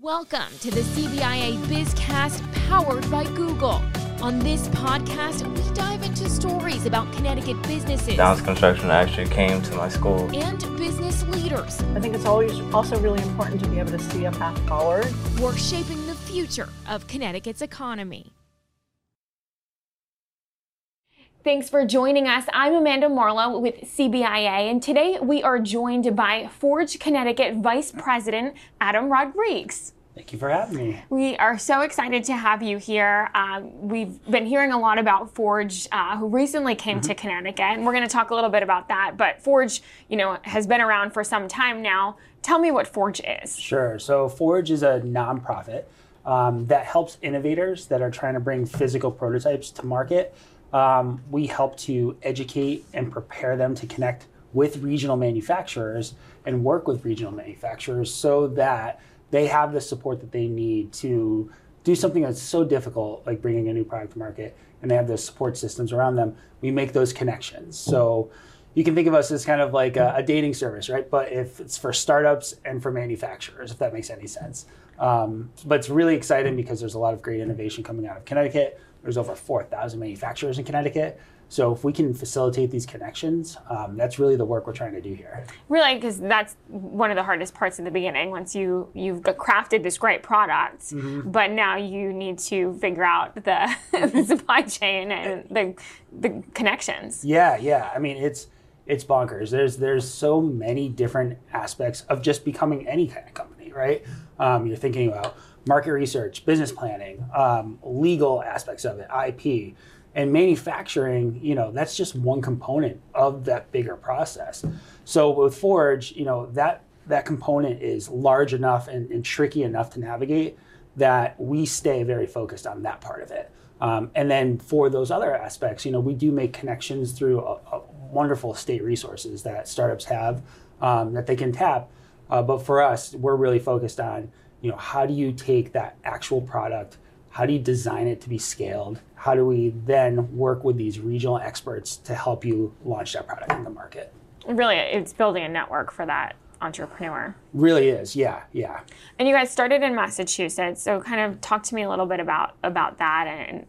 Welcome to the CBIA BizCast powered by Google. On this podcast, we dive into stories about Connecticut businesses Downs Construction actually came to my school. and business leaders I think it's always also really important to be able to see a path forward. who are shaping the future of Connecticut's economy. Thanks for joining us. I'm Amanda Marlowe with CBIA, and today we are joined by Forge Connecticut Vice President Adam Rodrigues. Thank you for having me. We are so excited to have you here. Um, we've been hearing a lot about Forge, uh, who recently came to Connecticut, and we're going to talk a little bit about that. But Forge, you know, has been around for some time now. Tell me what Forge is. Sure. So, Forge is a nonprofit um, that helps innovators that are trying to bring physical prototypes to market. Um, we help to educate and prepare them to connect with regional manufacturers and work with regional manufacturers so that they have the support that they need to do something that's so difficult, like bringing a new product to market, and they have those support systems around them. We make those connections. So you can think of us as kind of like a, a dating service, right? But if it's for startups and for manufacturers, if that makes any sense. Um, but it's really exciting because there's a lot of great innovation coming out of Connecticut. There's over 4,000 manufacturers in Connecticut. So if we can facilitate these connections, um, that's really the work we're trying to do here. Really, because that's one of the hardest parts in the beginning. Once you you've crafted this great product, but now you need to figure out the, the supply chain and the the connections. Yeah, yeah. I mean, it's it's bonkers. There's there's so many different aspects of just becoming any kind of company, right? Um, you're thinking about market research, business planning, um, legal aspects of it, IP, and manufacturing. You know, that's just one component of that bigger process. So with Forge, you know that that component is large enough and, and tricky enough to navigate that we stay very focused on that part of it. Um, and then for those other aspects, you know, we do make connections through a, a wonderful state resources that startups have um, that they can tap. Uh, but for us, we're really focused on, you know, how do you take that actual product, how do you design it to be scaled? How do we then work with these regional experts to help you launch that product in the market? Really, it's building a network for that entrepreneur. Really is, yeah, yeah. And you guys started in Massachusetts, so kind of talk to me a little bit about about that and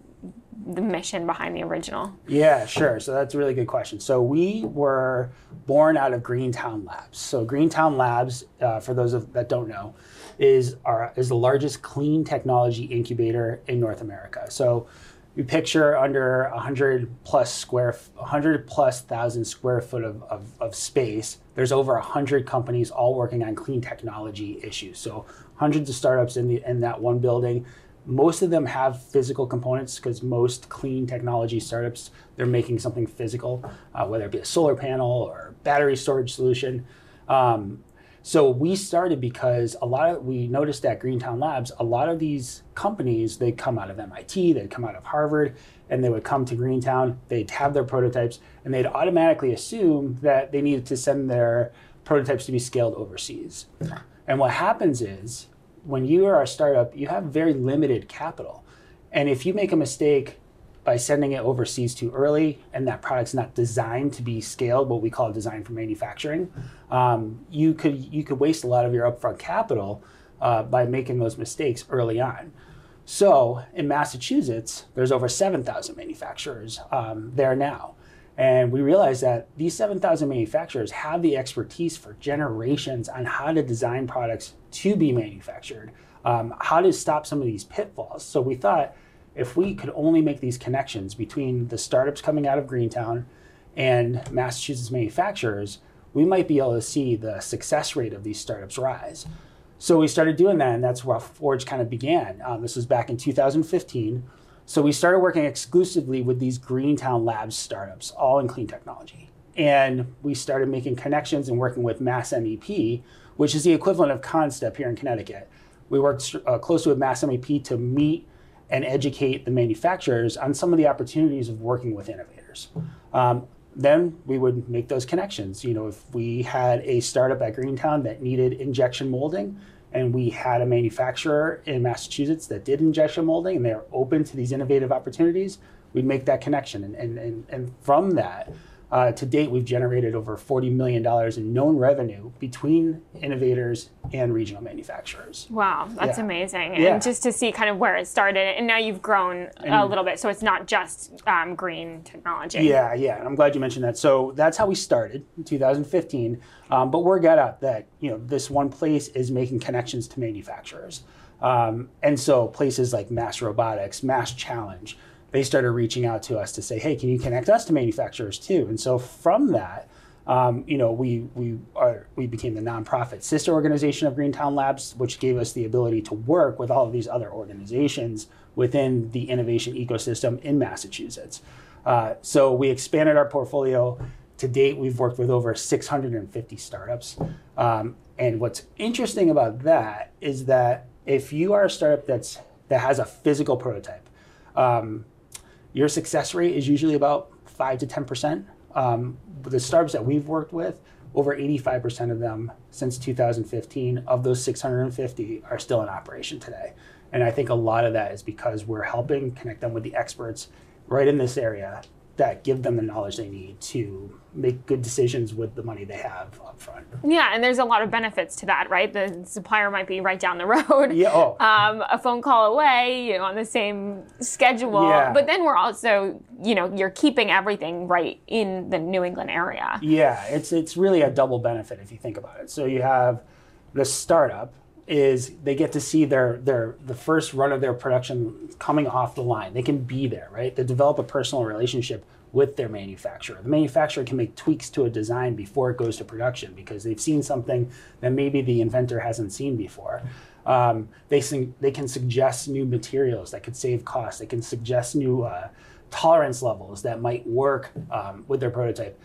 the mission behind the original. Yeah, sure. So that's a really good question. So we were born out of Greentown Labs. So Greentown Labs, uh, for those of, that don't know, is our is the largest clean technology incubator in North America. So you picture under 100 plus square 100 plus thousand square foot of, of, of space there's over 100 companies all working on clean technology issues so hundreds of startups in the in that one building most of them have physical components because most clean technology startups they're making something physical uh, whether it be a solar panel or battery storage solution um, so we started because a lot of we noticed at Greentown Labs, a lot of these companies they come out of MIT, they'd come out of Harvard, and they would come to Greentown. They'd have their prototypes, and they'd automatically assume that they needed to send their prototypes to be scaled overseas. And what happens is when you are a startup, you have very limited capital, and if you make a mistake by sending it overseas too early and that product's not designed to be scaled what we call design for manufacturing um, you could you could waste a lot of your upfront capital uh, by making those mistakes early on. So in massachusetts there's over 7000 manufacturers um, there now and we realized that these 7,000 manufacturers have the expertise for generations on how to design products to be manufactured, um, how to stop some of these pitfalls. So we thought if we could only make these connections between the startups coming out of Greentown and Massachusetts manufacturers, we might be able to see the success rate of these startups rise. So we started doing that, and that's where Forge kind of began. Um, this was back in 2015. So we started working exclusively with these Greentown Labs startups, all in clean technology. And we started making connections and working with Mass MEP, which is the equivalent of CONNSTEP here in Connecticut. We worked uh, closely with Mass MEP to meet and educate the manufacturers on some of the opportunities of working with innovators. Um, then we would make those connections. You know, if we had a startup at Greentown that needed injection molding, and we had a manufacturer in Massachusetts that did injection molding, and they're open to these innovative opportunities, we'd make that connection. And, and, and, and from that, Uh, to date, we've generated over $40 million in known revenue between innovators and regional manufacturers. Wow, that's Yeah. amazing. Yeah. And just to see kind of where it started, and now you've grown a little bit, so it's not just um, green technology. Yeah, yeah. and I'm glad you mentioned that. So that's how we started in 2015. Um, but word got out that you know this one place is making connections to manufacturers, um, and so places like MassRobotics, Mass Challenge, they started reaching out to us to say, hey, can you connect us to manufacturers too? And so from that. Um, you know, we we are we became the nonprofit sister organization of Greentown Labs, which gave us the ability to work with all of these other organizations within the innovation ecosystem in Massachusetts. Uh, so we expanded our portfolio. To date, we've worked with over 650 startups. Um, and what's interesting about that is that if you are a startup that's that has a physical prototype, um, your success rate is usually about five to 10 percent. Um, the startups that we've worked with, over 85 percent of them since 2015 of those 650 are still in operation today. And I think a lot of that is because we're helping connect them with the experts right in this area that give them the knowledge they need to make good decisions with the money they have up front. Yeah, and there's a lot of benefits to that, right? The supplier might be right down the road. Yeah. Oh. Um, a phone call away, you know, on the same schedule. Yeah. But then we're also, you know, you're keeping everything right in the New England area. Yeah, it's it's really a double benefit if you think about it. So you have the startup is they get to see their their the first run of their production coming off the line. They can be there, right? They develop a personal relationship with their manufacturer. The manufacturer can make tweaks to a design before it goes to production because they've seen something that maybe the inventor hasn't seen before. Um, they they can suggest new materials that could save costs. They can suggest new uh, tolerance levels that might work um, with their prototype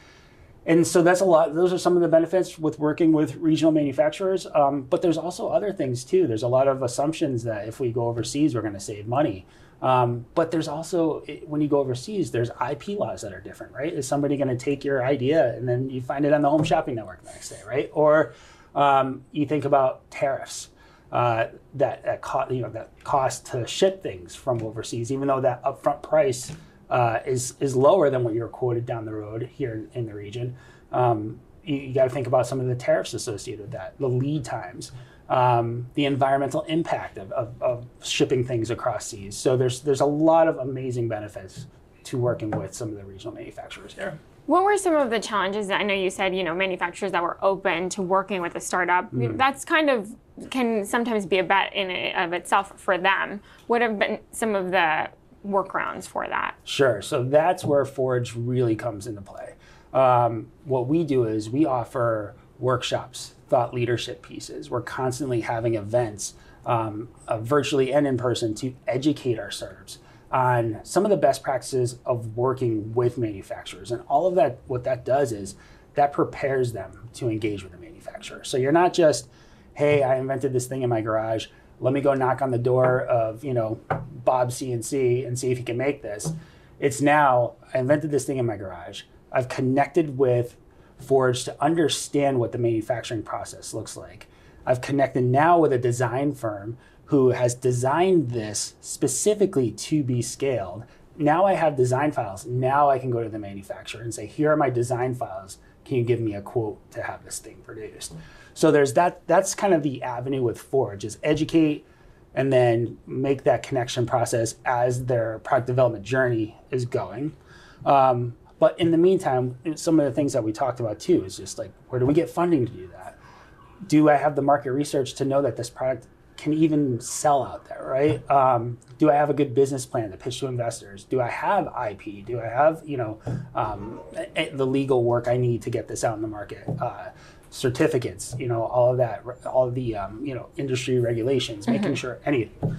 and so that's a lot those are some of the benefits with working with regional manufacturers. Um, but there's also other things too. There's a lot of assumptions that if we go overseas we're going to save money. Um, but there's also when you go overseas there's ip laws that are different right? Is somebody going to take your idea and then you find it on the home shopping network the next day right? Or um, you think about tariffs uh, that that, co- you know, that cost to ship things from overseas, even though that upfront price uh, is is lower than what you're quoted down the road here in, in the region. Um, you, you got to think about some of the tariffs associated with that, the lead times, um, the environmental impact of, of, of shipping things across seas. So there's there's a lot of amazing benefits to working with some of the regional manufacturers here. What were some of the challenges? I know you said, you know, manufacturers that were open to working with a startup. Mm. That's kind of can sometimes be a bet in and of itself for them. What have been some of the workarounds for that? Sure. So that's where Forge really comes into play. Um, what we do is we offer workshops, thought leadership pieces. We're constantly having events, um, uh, virtually and in person, to educate our startups on some of the best practices of working with manufacturers. And all of that, what that does is that prepares them to engage with the manufacturer. So you're not just, hey, I invented this thing in my garage. Let me go knock on the door of, you know, Bob CNC and see if he can make this. It's now, I invented this thing in my garage. I've connected with Forge to understand what the manufacturing process looks like. I've connected now with a design firm who has designed this specifically to be scaled. Now I have design files. Now I can go to the manufacturer and say, here are my design files. Can you give me a quote to have this thing produced? So there's that that's kind of the avenue with Forge is educate and then make that connection process as their product development journey is going. Um, but in the meantime, some of the things that we talked about too is just like, where do we get funding to do that? Do I have the market research to know that this product can even sell out there, right? Um, do I have a good business plan to pitch to investors? Do I have IP? Do I have, you know, um, the legal work I need to get this out in the market? Uh, certificates, you know, all of that, all of the, um, you know, industry regulations, making sure anything.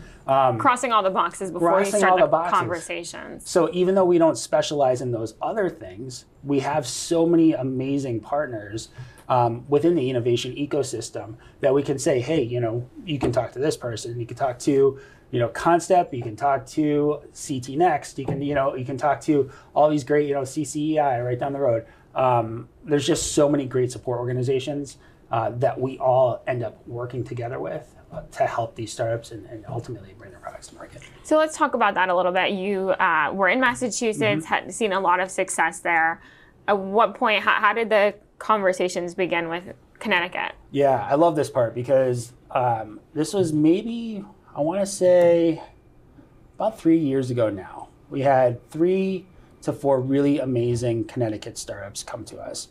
Crossing all the boxes before you start the, the conversations. So even though we don't specialize in those other things, we have so many amazing partners um, within the innovation ecosystem that we can say, hey, you know, you can talk to this person, you can talk to, you know, CONNSTEP, you can talk to CT Next, you can, you know, you can talk to all these great, you know, CCEI right down the road. Um, there's just so many great support organizations uh, that we all end up working together with uh, to help these startups and, and ultimately bring their products to market. So let's talk about that a little bit. You uh, were in Massachusetts, Mm-hmm. had seen a lot of success there. at what point, how, how did the conversations begin with Connecticut? Yeah, I love this part because um, this was maybe, I want to say, about three years ago now. We had three to four really amazing Connecticut startups come to us.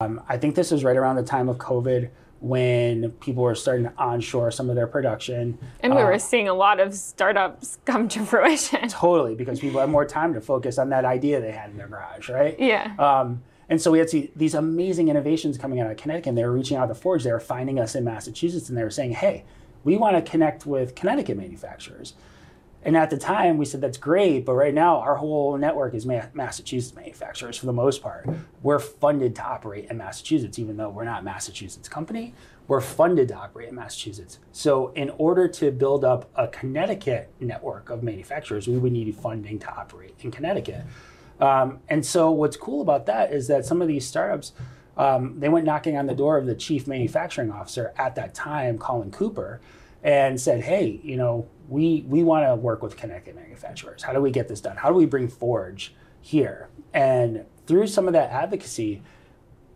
Um, I think this was right around the time of COVID when people were starting to onshore some of their production. And we Uh, were seeing a lot of startups come to fruition. totally because people had more time to focus on that idea they had in their garage, right? Yeah. Um, and so we had see these amazing innovations coming out of Connecticut. And they were reaching out to Forge. They were finding us in Massachusetts, and they were saying, "Hey, we want to connect with Connecticut manufacturers." And at the time, we said that's great, but right now our whole network is Ma- Massachusetts manufacturers for the most part. We're funded to operate in Massachusetts, even though we're not Massachusetts company. We're funded to operate in Massachusetts. So, in order to build up a Connecticut network of manufacturers, we would need funding to operate in Connecticut. Um, and so, what's cool about that is that some of these startups, um, they went knocking on the door of the chief manufacturing officer at that time, Colin Cooper, and said, "Hey, you know, we we want to work with Connecticut manufacturers. How do we get this done? How do we bring Forge here?" And through some of that advocacy,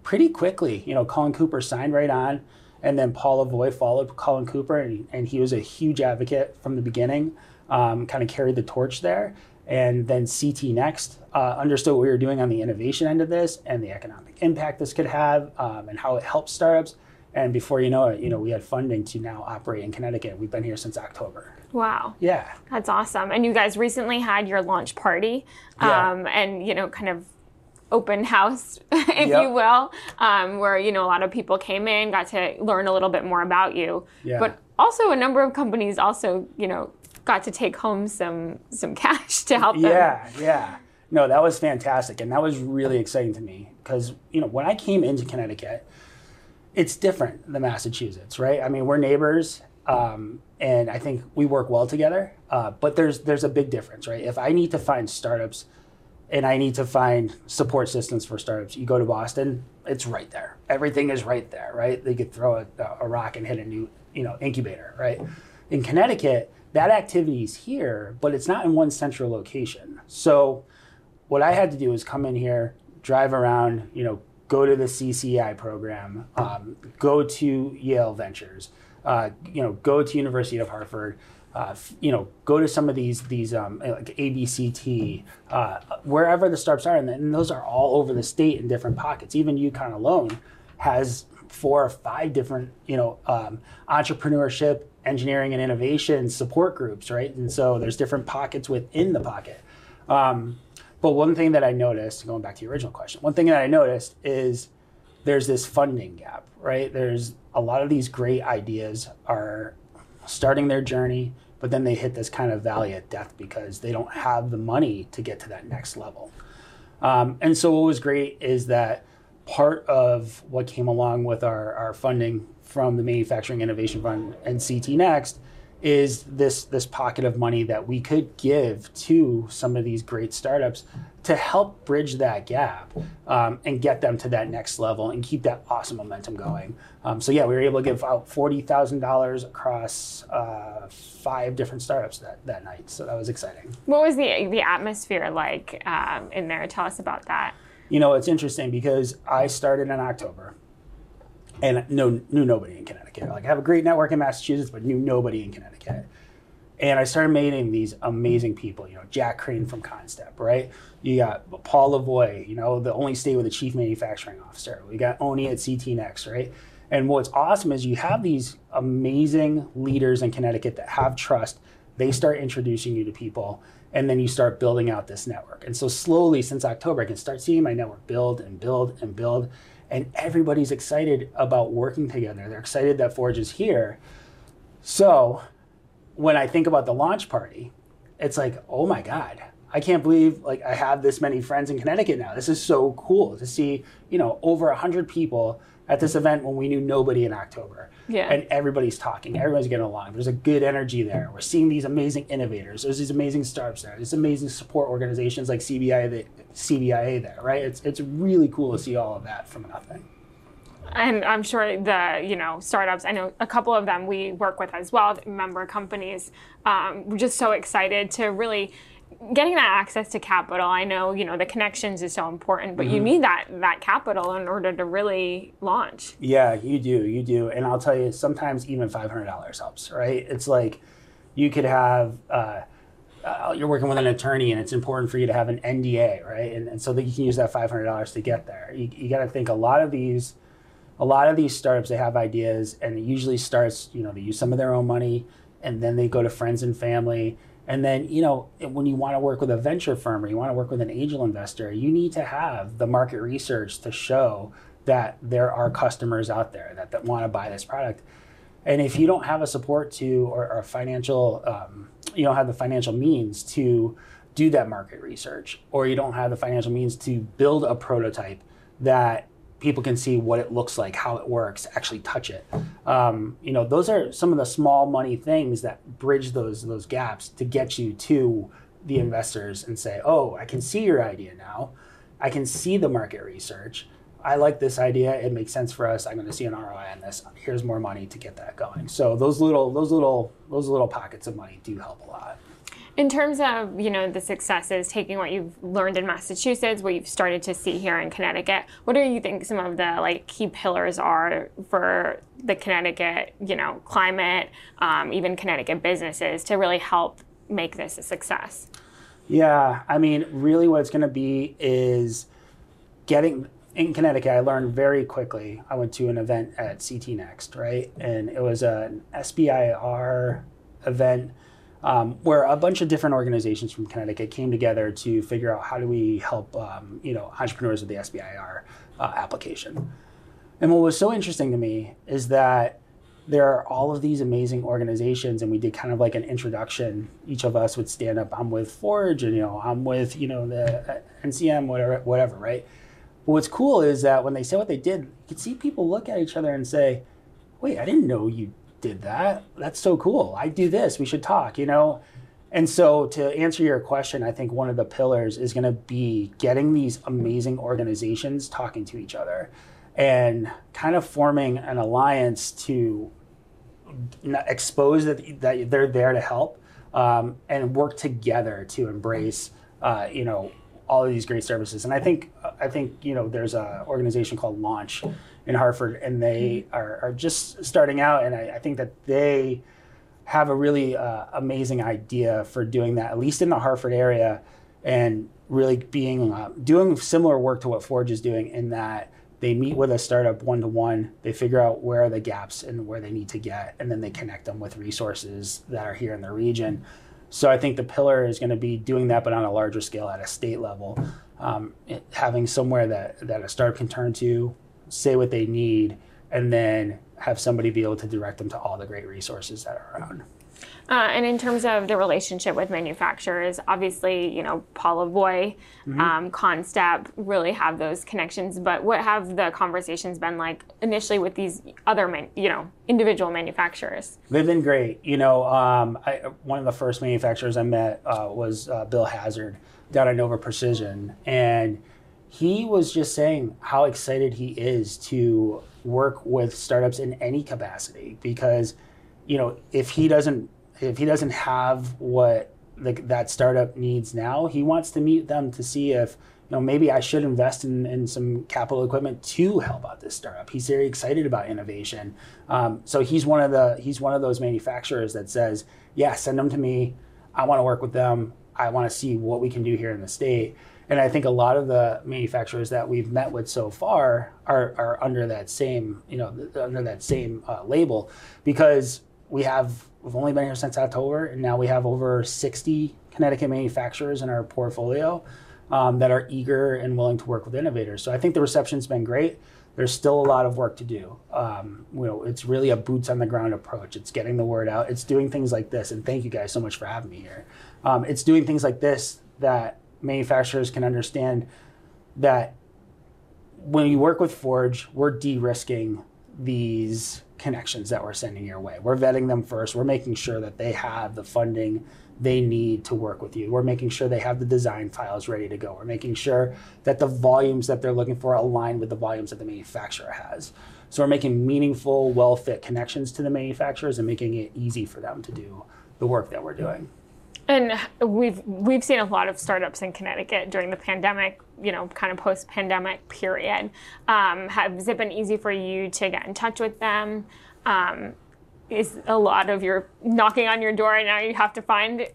pretty quickly, you know, Colin Cooper signed right on, and then Paul Lavoie followed Colin Cooper, and, and he was a huge advocate from the beginning, um, kind of carried the torch there. And then CT Next uh, understood what we were doing on the innovation end of this and the economic impact this could have um, and how it helps startups. And before you know it, you know, we had funding to now operate in Connecticut. We've been here since October. Wow. Yeah. That's awesome. And you guys recently had your launch party Yeah. um, and, you know, kind of open house, if Yep. you will, um, where, you know, a lot of people came in, got to learn a little bit more about you. Yeah. But also a number of companies also, you know, got to take home some some cash to help them. Yeah, yeah. No, that was fantastic, and that was really exciting to me because you know when I came into Connecticut, it's different than Massachusetts, right? I mean, we're neighbors, um, and I think we work well together. Uh, but there's there's a big difference, right? If I need to find startups, and I need to find support systems for startups, you go to Boston, it's right there. Everything is right there, right? They could throw a, a rock and hit a new you know incubator, right? In Connecticut, that activity is here, but it's not in one central location. So what I had to do is come in here, drive around, you know, go to the CCI program, um, go to Yale Ventures, uh, you know, go to University of Hartford, uh, you know, go to some of these these um, like ABCT, uh, wherever the startups are, and, and those are all over the state in different pockets. Even UConn alone has four or five different, you know, um, entrepreneurship, engineering, and innovation support groups, right? And so there's different pockets within the pocket. Um, but one thing that I noticed, going back to your original question, one thing that I noticed is there's this funding gap, right? There's a lot of these great ideas are starting their journey, but then they hit this kind of valley of death because they don't have the money to get to that next level. Um, and so what was great is that part of what came along with our, our funding from the Manufacturing Innovation Fund and CT Next is this this pocket of money that we could give to some of these great startups to help bridge that gap um, and get them to that next level and keep that awesome momentum going. Um, so yeah, we were able to give out forty thousand dollars across uh, five different startups that, that night. So that was exciting. What was the the atmosphere like um, in there? Tell us about that. You know, it's interesting because I started in October and no, knew nobody in Connecticut. Like, I have a great network in Massachusetts, but knew nobody in Connecticut. And I started meeting these amazing people, you know, Jack Crane from CONNSTEP, right? You got Paul Lavoie, you know, the only state with a chief manufacturing officer. We got Oni at CT Next, right? And what's awesome is you have these amazing leaders in Connecticut that have trust. They start introducing you to people, and then you start building out this network. And so slowly, since October, I can start seeing my network build and build and build. And everybody's excited about working together. They're excited that Forge is here. So when I think about the launch party, it's like, oh my God, I can't believe like I have this many friends in Connecticut now. This is so cool to see, you know, over a hundred people at this event when we knew nobody in October. Yeah. And everybody's talking, everybody's getting along. There's a good energy there. We're seeing these amazing innovators. There's these amazing startups there. There's amazing support organizations like CBI, the CBIA there, right? It's it's really cool to see all of that from nothing. And I'm sure the you know startups. I know a couple of them we work with as well, member companies. Um, we're just so excited to really getting that access to capital, I know you know the connections is so important, but you Mm-hmm. need that that capital in order to really launch. Yeah, you do, you do, and I'll tell you, sometimes even five hundred dollars helps. Right? It's like you could have. Uh, uh, you're working with an attorney, and it's important for you to have an NDA, right? And, and so that you can use that five hundred dollars to get there. You, you got to think a lot of these, a lot of these startups they have ideas, and it usually starts. You know, they use some of their own money, and then they go to friends and family. And then, you know, when you want to work with a venture firm or you want to work with an angel investor, you need to have the market research to show that there are customers out there that, that want to buy this product. And if you don't have a support to or, or a financial, um, you don't have the financial means to do that market research, or you don't have the financial means to build a prototype that people can see what it looks like, how it works, actually touch it. Um, you know, those are some of the small money things that bridge those those gaps to get you to the investors and say, "Oh, I can see your idea now. I can see the market research. I like this idea. It makes sense for us. I'm going to see an ROI on this. Here's more money to get that going." So those little those little those little pockets of money do help a lot. In terms of you know the successes, taking what you've learned in Massachusetts, what you've started to see here in Connecticut, what do you think some of the like key pillars are for the Connecticut you know climate, um, even Connecticut businesses to really help make this a success? Yeah, I mean, really, what it's going to be is getting in Connecticut. I learned very quickly. I went to an event at CT Next, right, and it was an SBIR event um, where a bunch of different organizations from Connecticut came together to figure out how do we help, um, you know, entrepreneurs with the SBIR uh, application. And what was so interesting to me is that there are all of these amazing organizations, and we did kind of like an introduction. Each of us would stand up. I'm with Forge, and you know, I'm with you know the uh, NCM, whatever, whatever, right? But what's cool is that when they say what they did, you could see people look at each other and say, "Wait, I didn't know you did that. That's so cool. I do this. We should talk." You know. And so, to answer your question, I think one of the pillars is going to be getting these amazing organizations talking to each other and kind of forming an alliance to expose that, that they're there to help um, and work together to embrace, uh, you know, all of these great services. And I think, I think, you know, there's an organization called Launch in Hartford, and they are, are just starting out. And I, I think that they have a really uh, amazing idea for doing that, at least in the Hartford area, and really being uh, doing similar work to what Forge is doing in that they meet with a startup one to one, they figure out where are the gaps and where they need to get, and then they connect them with resources that are here in the region. So I think the pillar is going to be doing that, but on a larger scale at a state level, um, having somewhere that that a startup can turn to, say what they need, and then have somebody be able to direct them to all the great resources that are around. Uh, and in terms of the relationship with manufacturers, obviously, you know, Paul Lavoie, um, CONNSTEP really have those connections. But what have the conversations been like initially with these other, man, you know, individual manufacturers? They've been great. You know, um, I, one of the first manufacturers I met uh, was uh, Bill Hazard down at Nova Precision, and he was just saying how excited he is to work with startups in any capacity because, you know, if he doesn't if he doesn't have what the, that startup needs now, he wants to meet them to see if you know maybe I should invest in, in some capital equipment to help out this startup. He's very excited about innovation, um, so he's one of the he's one of those manufacturers that says, yeah, send them to me. I want to work with them. I want to see what we can do here in the state. And I think a lot of the manufacturers that we've met with so far are, are under that same, you know, under that same uh, label, because we have we've only been here since October, and now we have over 60 Connecticut manufacturers in our portfolio um, that are eager and willing to work with innovators. So I think the reception's been great. There's still a lot of work to do. Um, you know, it's really a boots on the ground approach. It's getting the word out. It's doing things like this, and thank you guys so much for having me here. Um, it's doing things like this that manufacturers can understand that when you work with Forge, we're de-risking these connections that we're sending your way. We're vetting them first. We're making sure that they have the funding they need to work with you. We're making sure they have the design files ready to go. We're making sure that the volumes that they're looking for align with the volumes that the manufacturer has. So we're making meaningful, well-fit connections to the manufacturers and making it easy for them to do the work that we're doing. And we've we've seen a lot of startups in Connecticut during the pandemic, you know, kind of post-pandemic period. Um, has it been easy for you to get in touch with them? Um, is a lot of your knocking on your door and now you have to find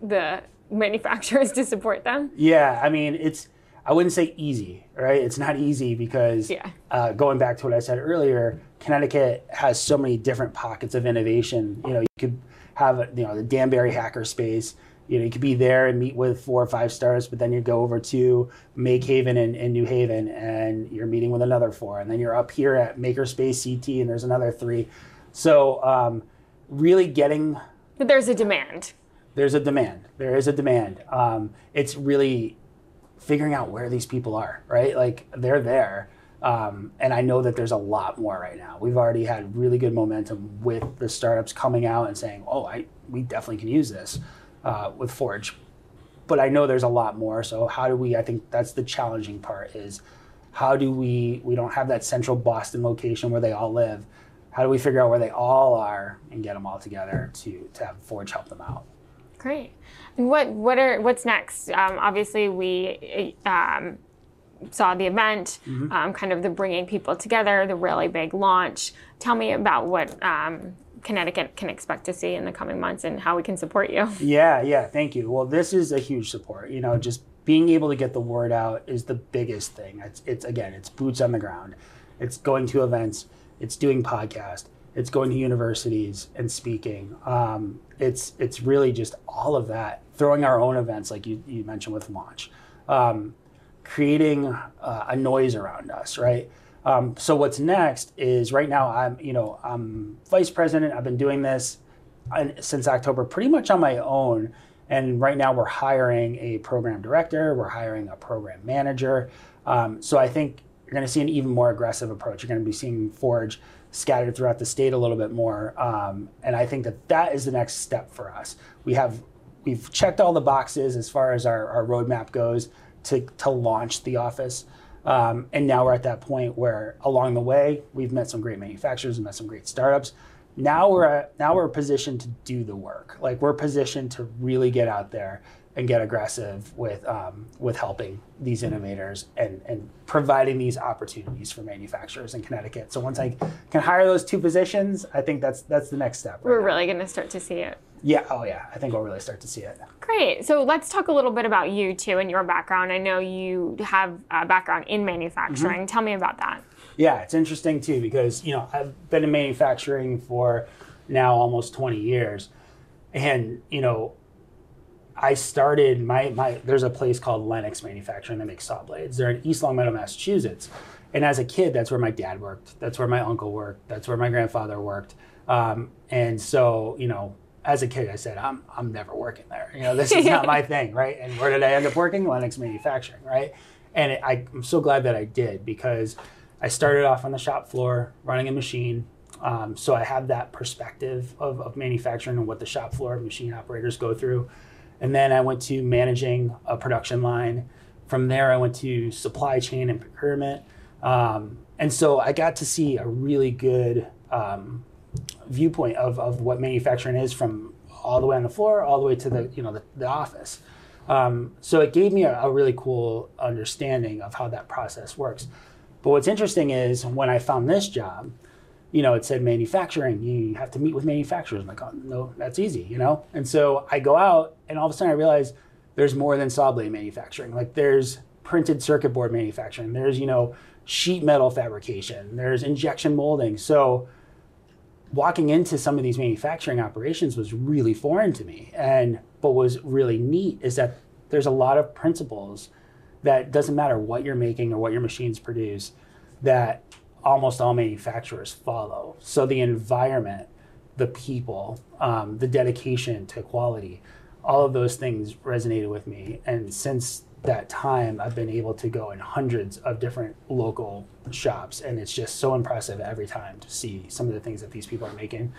the manufacturers to support them? Yeah, I mean, it's I wouldn't say easy, right? It's not easy because Yeah. uh, going back to what I said earlier, Connecticut has so many different pockets of innovation. You know, you could have you know the Danbury hacker space. You know, you could be there and meet with four or five stars, but then you go over to MakeHaven and, and New Haven, and you're meeting with another four, and then you're up here at Makerspace CT, and there's another three. So, um, really getting there's a demand. there's a demand. There is a demand. Um, it's really figuring out where these people are, right? Like they're there. Um, and I know that there's a lot more right now. We've already had really good momentum with the startups coming out and saying, "Oh, I we definitely can use this uh, with Forge." But I know there's a lot more. So how do we? I think that's the challenging part. Is how do we? We don't have that central Boston location where they all live. How do we figure out where they all are and get them all together to to have Forge help them out? Great. What what are what's next? Um, obviously, we um, saw the event, um, kind of the bringing people together, the really big launch. Tell me about what um, Connecticut can expect to see in the coming months and how we can support you. Yeah, yeah, thank you. Well, this is a huge support. You know, just being able to get the word out is the biggest thing. It's, it's again, it's boots on the ground. It's going to events. It's doing podcast. It's going to universities and speaking. Um, it's it's really just all of that. Throwing our own events, like you, you mentioned with launch, um, creating uh, a noise around us, right? Um, so what's next is right now I'm you know I'm vice president. I've been doing this uh, since October pretty much on my own. And right now we're hiring a program director, we're hiring a program manager. Um, so I think you're going to see an even more aggressive approach. You're going to be seeing Forge scattered throughout the state a little bit more. Um, and I think that that is the next step for us. We have we've checked all the boxes as far as our, our roadmap goes to, to launch the office. Um, and now we're at that point where along the way we've met some great manufacturers and met some great startups now we're at, now we're positioned to do the work. Like we're positioned to really get out there and get aggressive with um, with helping these innovators and and providing these opportunities for manufacturers in Connecticut. So once I can hire those two positions, I think that's that's the next step. right We're now. really going to start to see it. Yeah. Oh yeah. I think we'll really start to see it. Great. So let's talk a little bit about you too and your background. I know you have a background in manufacturing. Tell me about that. Yeah, it's interesting too because you know I've been in manufacturing for now almost 20 years, and you know I started my my there's a place called Lenox Manufacturing that makes saw blades. They're in East Longmeadow, Massachusetts, and as a kid, that's where my dad worked. That's where my uncle worked. That's where my grandfather worked. Um, and so you know. As a kid, I said, "I'm I'm never working there. You know, this is not my thing, right?" And where did I end up working? Lenox Manufacturing, right? And it, I, I'm so glad that I did because I started off on the shop floor running a machine. Um, so I have that perspective of, of manufacturing and what the shop floor machine operators go through. And then I went to managing a production line. From there, I went to supply chain and procurement. Um, and so I got to see a really good um, viewpoint of, of what manufacturing is from all the way on the floor, all the way to the, you know, the, the office. Um, so it gave me a, a really cool understanding of how that process works. But what's interesting is when I found this job, you know, it said manufacturing. You have to meet with manufacturers. I'm like, oh, no, that's easy, you know? And so I go out, and all of a sudden I realize there's more than saw blade manufacturing. Like, there's printed circuit board manufacturing, there's, you know, sheet metal fabrication, there's injection molding. So walking into some of these manufacturing operations was really foreign to me. And but was really neat is that there's a lot of principles that doesn't matter what you're making or what your machines produce that almost all manufacturers follow. So the environment, the people, um, the dedication to quality, all of those things resonated with me. And since that time, I've been able to go in hundreds of different local shops, and it's just so impressive every time to see some of the things that these people are making.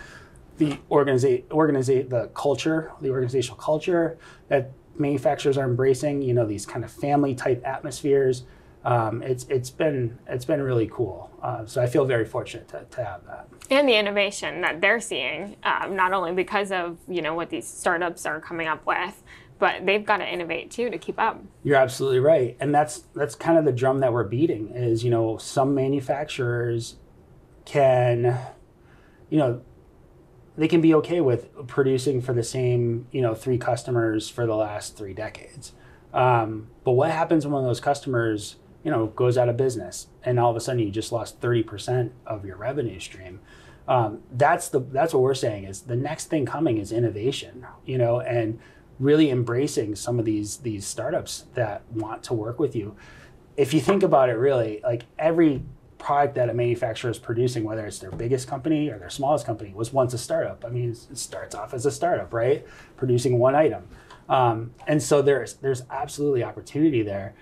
The organiza- the culture, the organizational culture that manufacturers are embracing, you know, these kind of family type atmospheres, um, it's it's been it's been really cool. Uh, so I feel very fortunate to, to have that. And the innovation that they're seeing, um, not only because of you know what these startups are coming up with, but they've got to innovate too to keep up. You're absolutely right, and that's that's kind of the drum that we're beating. Is you know some manufacturers can, you know, they can be okay with producing for the same you know three customers for the last three decades. Um, but what happens when one of those customers you know goes out of business and all of a sudden you just lost 30% of your revenue stream? Um, that's the that's what we're saying is the next thing coming is innovation. You know and really embracing some of these these startups that want to work with you. If you think about it, really, like every product that a manufacturer is producing, whether it's their biggest company or their smallest company, was once a startup. I mean, it starts off as a startup, right? Producing one item, um, and so there's there's absolutely opportunity there.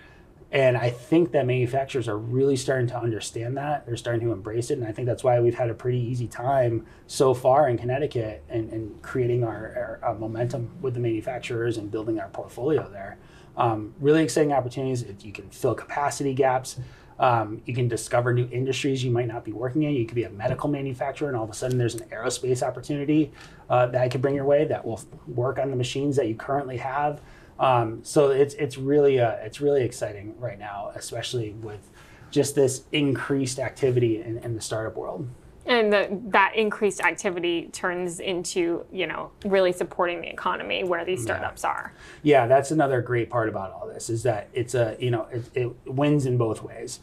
And I think that manufacturers are really starting to understand that. They're starting to embrace it. And I think that's why we've had a pretty easy time so far in Connecticut and, and creating our, our, momentum with the manufacturers and building our portfolio there. Um, really exciting opportunities. If you can fill capacity gaps, um, you can discover new industries you might not be working in. You could be a medical manufacturer, and all of a sudden there's an aerospace opportunity uh, that I could bring your way that will work on the machines that you currently have. Um, so it's it's really uh, it's really exciting right now, especially with just this increased activity in, in the startup world. And the, that increased activity turns into you know really supporting the economy where these startups yeah. are. Yeah, that's another great part about all this is that it's a you know it, it wins in both ways.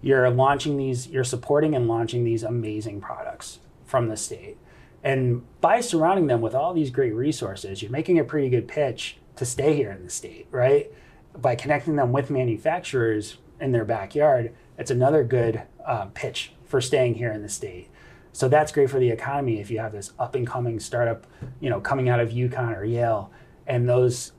You're launching these, you're supporting and launching these amazing products from the state. And by surrounding them with all these great resources, you're making a pretty good pitch to stay here in the state, right? By connecting them with manufacturers in their backyard, it's another good uh, pitch for staying here in the state. So that's great for the economy if you have this up and coming startup, you know, coming out of UConn or Yale, and those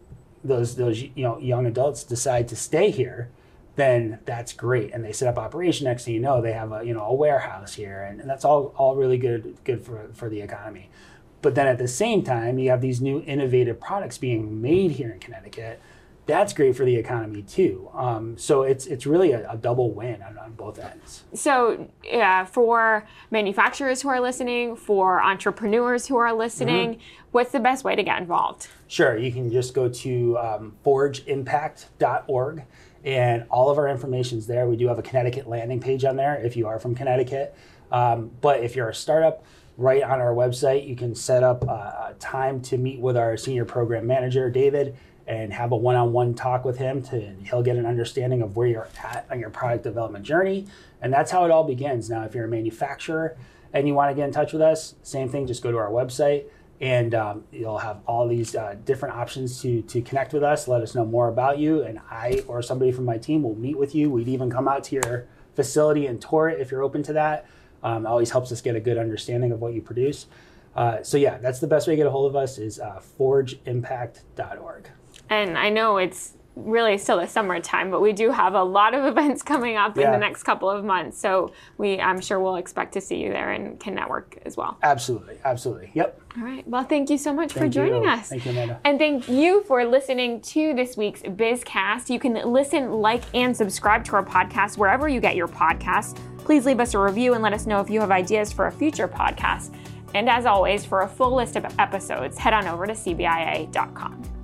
those those you know young adults decide to stay here, then that's great. And they set up operation. Next thing you know, they have a you know a warehouse here, and, and that's all all really good good for for the economy. But then at the same time, you have these new innovative products being made here in Connecticut. That's great for the economy too. Um, so it's it's really a, a double win on, on, both ends. So yeah, for manufacturers who are listening, for entrepreneurs who are listening, mm-hmm. what's the best way to get involved? Sure, you can just go to um, forgeimpact.org and all of our information is there. We do have a Connecticut landing page on there if you are from Connecticut. Um, but if you're a startup, right on our website. You can set up a time to meet with our senior program manager, David, and have a one-on-one talk with him to he'll get an understanding of where you're at on your product development journey. And that's how it all begins. Now, if you're a manufacturer and you want to get in touch with us, same thing, just go to our website and um, you'll have all these uh, different options to, to connect with us, let us know more about you, and I or somebody from my team will meet with you. We'd even come out to your facility and tour it if you're open to that. Um, always helps us get a good understanding of what you produce. Uh, so yeah, that's the best way to get a hold of us is uh, forgeimpact.org. And I know it's really still the summertime, but we do have a lot of events coming up yeah. in the next couple of months. So we, I'm sure we'll expect to see you there and can network as well. Absolutely, absolutely. Yep. All right. Well, thank you so much thank for joining you. us. Thank you, Amanda. And thank you for listening to this week's BizCast. You can listen, like, and subscribe to our podcast wherever you get your podcasts. Please leave us a review and let us know if you have ideas for a future podcast. And as always, for a full list of episodes, head on over to cbia.com.